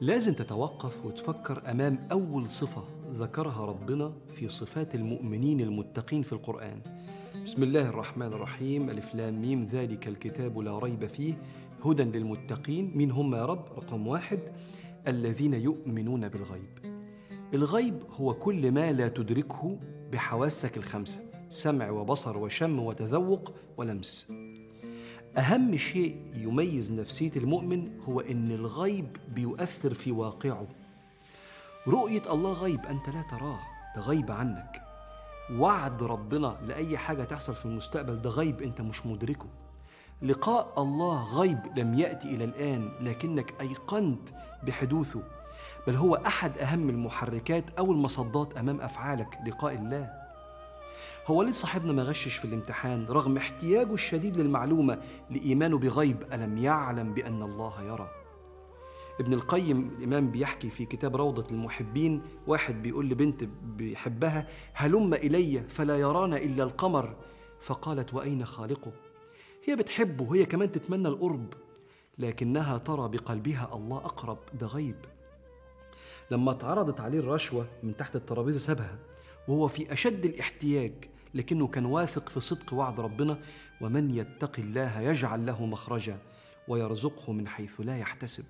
لازم تتوقف وتفكر أمام أول صفة ذكرها ربنا في صفات المؤمنين المتقين في القرآن. بسم الله الرحمن الرحيم. ألف لام ميم. ذلك الكتاب لا ريب فيه. هدى للمتقين. مين هم يا رب. رقم واحد. الذين يؤمنون بالغيب. الغيب هو كل ما لا تدركه بحواسك الخمسة. سمع وبصر وشم وتذوق ولمس. أهم شيء يميز نفسية المؤمن هو إن الغيب بيؤثر في واقعه. رؤية الله غيب أنت لا تراه ده غيب عنك. وعد ربنا لأي حاجة تحصل في المستقبل ده غيب أنت مش مدركه. لقاء الله غيب لم يأتي إلى الآن لكنك أيقنت بحدوثه. بل هو أحد أهم المحركات أو المصدات أمام أفعالك. لقاء الله. هو ليه صاحبنا ما غشش في الامتحان رغم احتياجه الشديد للمعلومة لإيمانه بغيب؟ ألم يعلم بأن الله يرى؟ ابن القيم الإمام بيحكي في كتاب روضة المحبين واحد بيقول لبنت بيحبها هلم إلي فلا يرانا إلا القمر. فقالت وأين خالقه؟ هي بتحبه هي كمان تتمنى القرب لكنها ترى بقلبها الله أقرب ده غيب. لما اتعرضت عليه الرشوة من تحت الترابيزة سابها وهو في أشد الاحتياج لكنه كان واثق في صدق وعد ربنا ومن يتق الله يجعل له مخرجا ويرزقه من حيث لا يحتسب.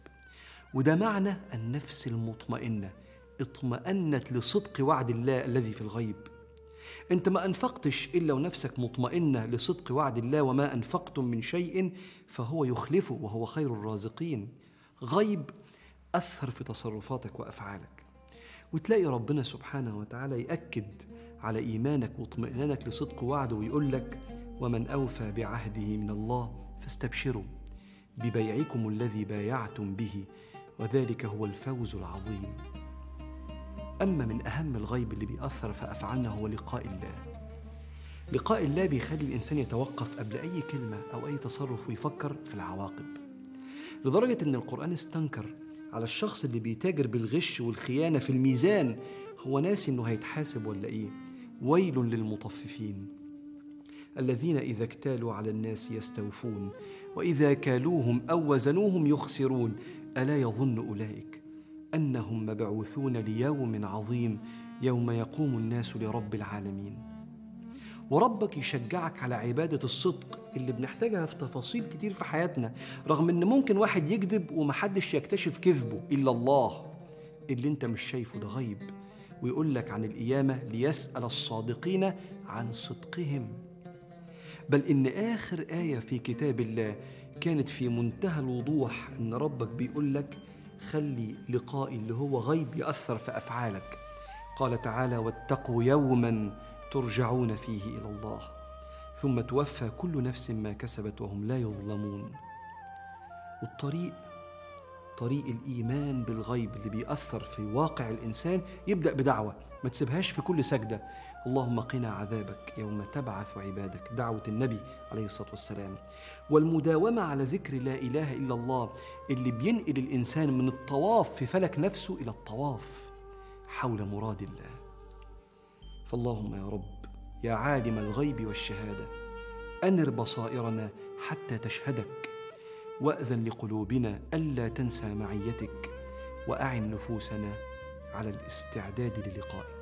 وده معنى النفس المطمئنة اطمأنت لصدق وعد الله الذي في الغيب. أنت ما أنفقتش إلا ونفسك مطمئنة لصدق وعد الله وما أنفقتم من شيء فهو يخلفه وهو خير الرازقين. غيب أثر في تصرفاتك وأفعالك. وتلاقي ربنا سبحانه وتعالى يأكد على إيمانك واطمئنانك لصدق وعده ويقول لك ومن أوفى بعهده من الله فاستبشروا ببيعكم الذي بايعتم به وذلك هو الفوز العظيم. أما من أهم الغيب اللي بيأثر في افعالنا هو لقاء الله. لقاء الله بيخلي الإنسان يتوقف قبل أي كلمة أو أي تصرف ويفكر في العواقب. لدرجة إن القرآن استنكر على الشخص اللي بيتاجر بالغش والخيانة في الميزان هو ناسي إنه هيتحاسب ولا إيه؟ ويل للمطففين. الذين إذا اكتالوا على الناس يستوفون وإذا كالوهم أو وزنوهم يخسرون. ألا يظن أولئك أنهم مبعوثون ليوم عظيم يوم يقوم الناس لرب العالمين؟ وربك يشجعك على عبادة الصدق اللي بنحتاجها في تفاصيل كتير في حياتنا رغم إن ممكن واحد يكذب ومحدش يكتشف كذبه إلا الله. اللي أنت مش شايفه ده غيب. ويقول لك عن القيامة ليسأل الصادقين عن صدقهم. بل إن آخر آية في كتاب الله كانت في منتهى الوضوح إن ربك بيقول لك خلي لقائي اللي هو غيب يأثر في أفعالك. قال تعالى واتقوا يوما ترجعون فيه إلى الله ثم توفى كل نفس ما كسبت وهم لا يظلمون. والطريق طريق الإيمان بالغيب اللي بيأثر في واقع الإنسان يبدأ بدعوة ما تسيبهاش في كل سجدة. اللهم قنا عذابك يوم تبعث عبادك. دعوة النبي عليه الصلاة والسلام. والمداومة على ذكر لا إله إلا الله اللي بينقل الإنسان من الطواف في فلك نفسه إلى الطواف حول مراد الله. فاللهم يا رب يا عالم الغيب والشهادة أنر بصائرنا حتى تشهدك. وأذن لقلوبنا ألا تنسى معيتك وأعن نفوسنا على الاستعداد للقائك.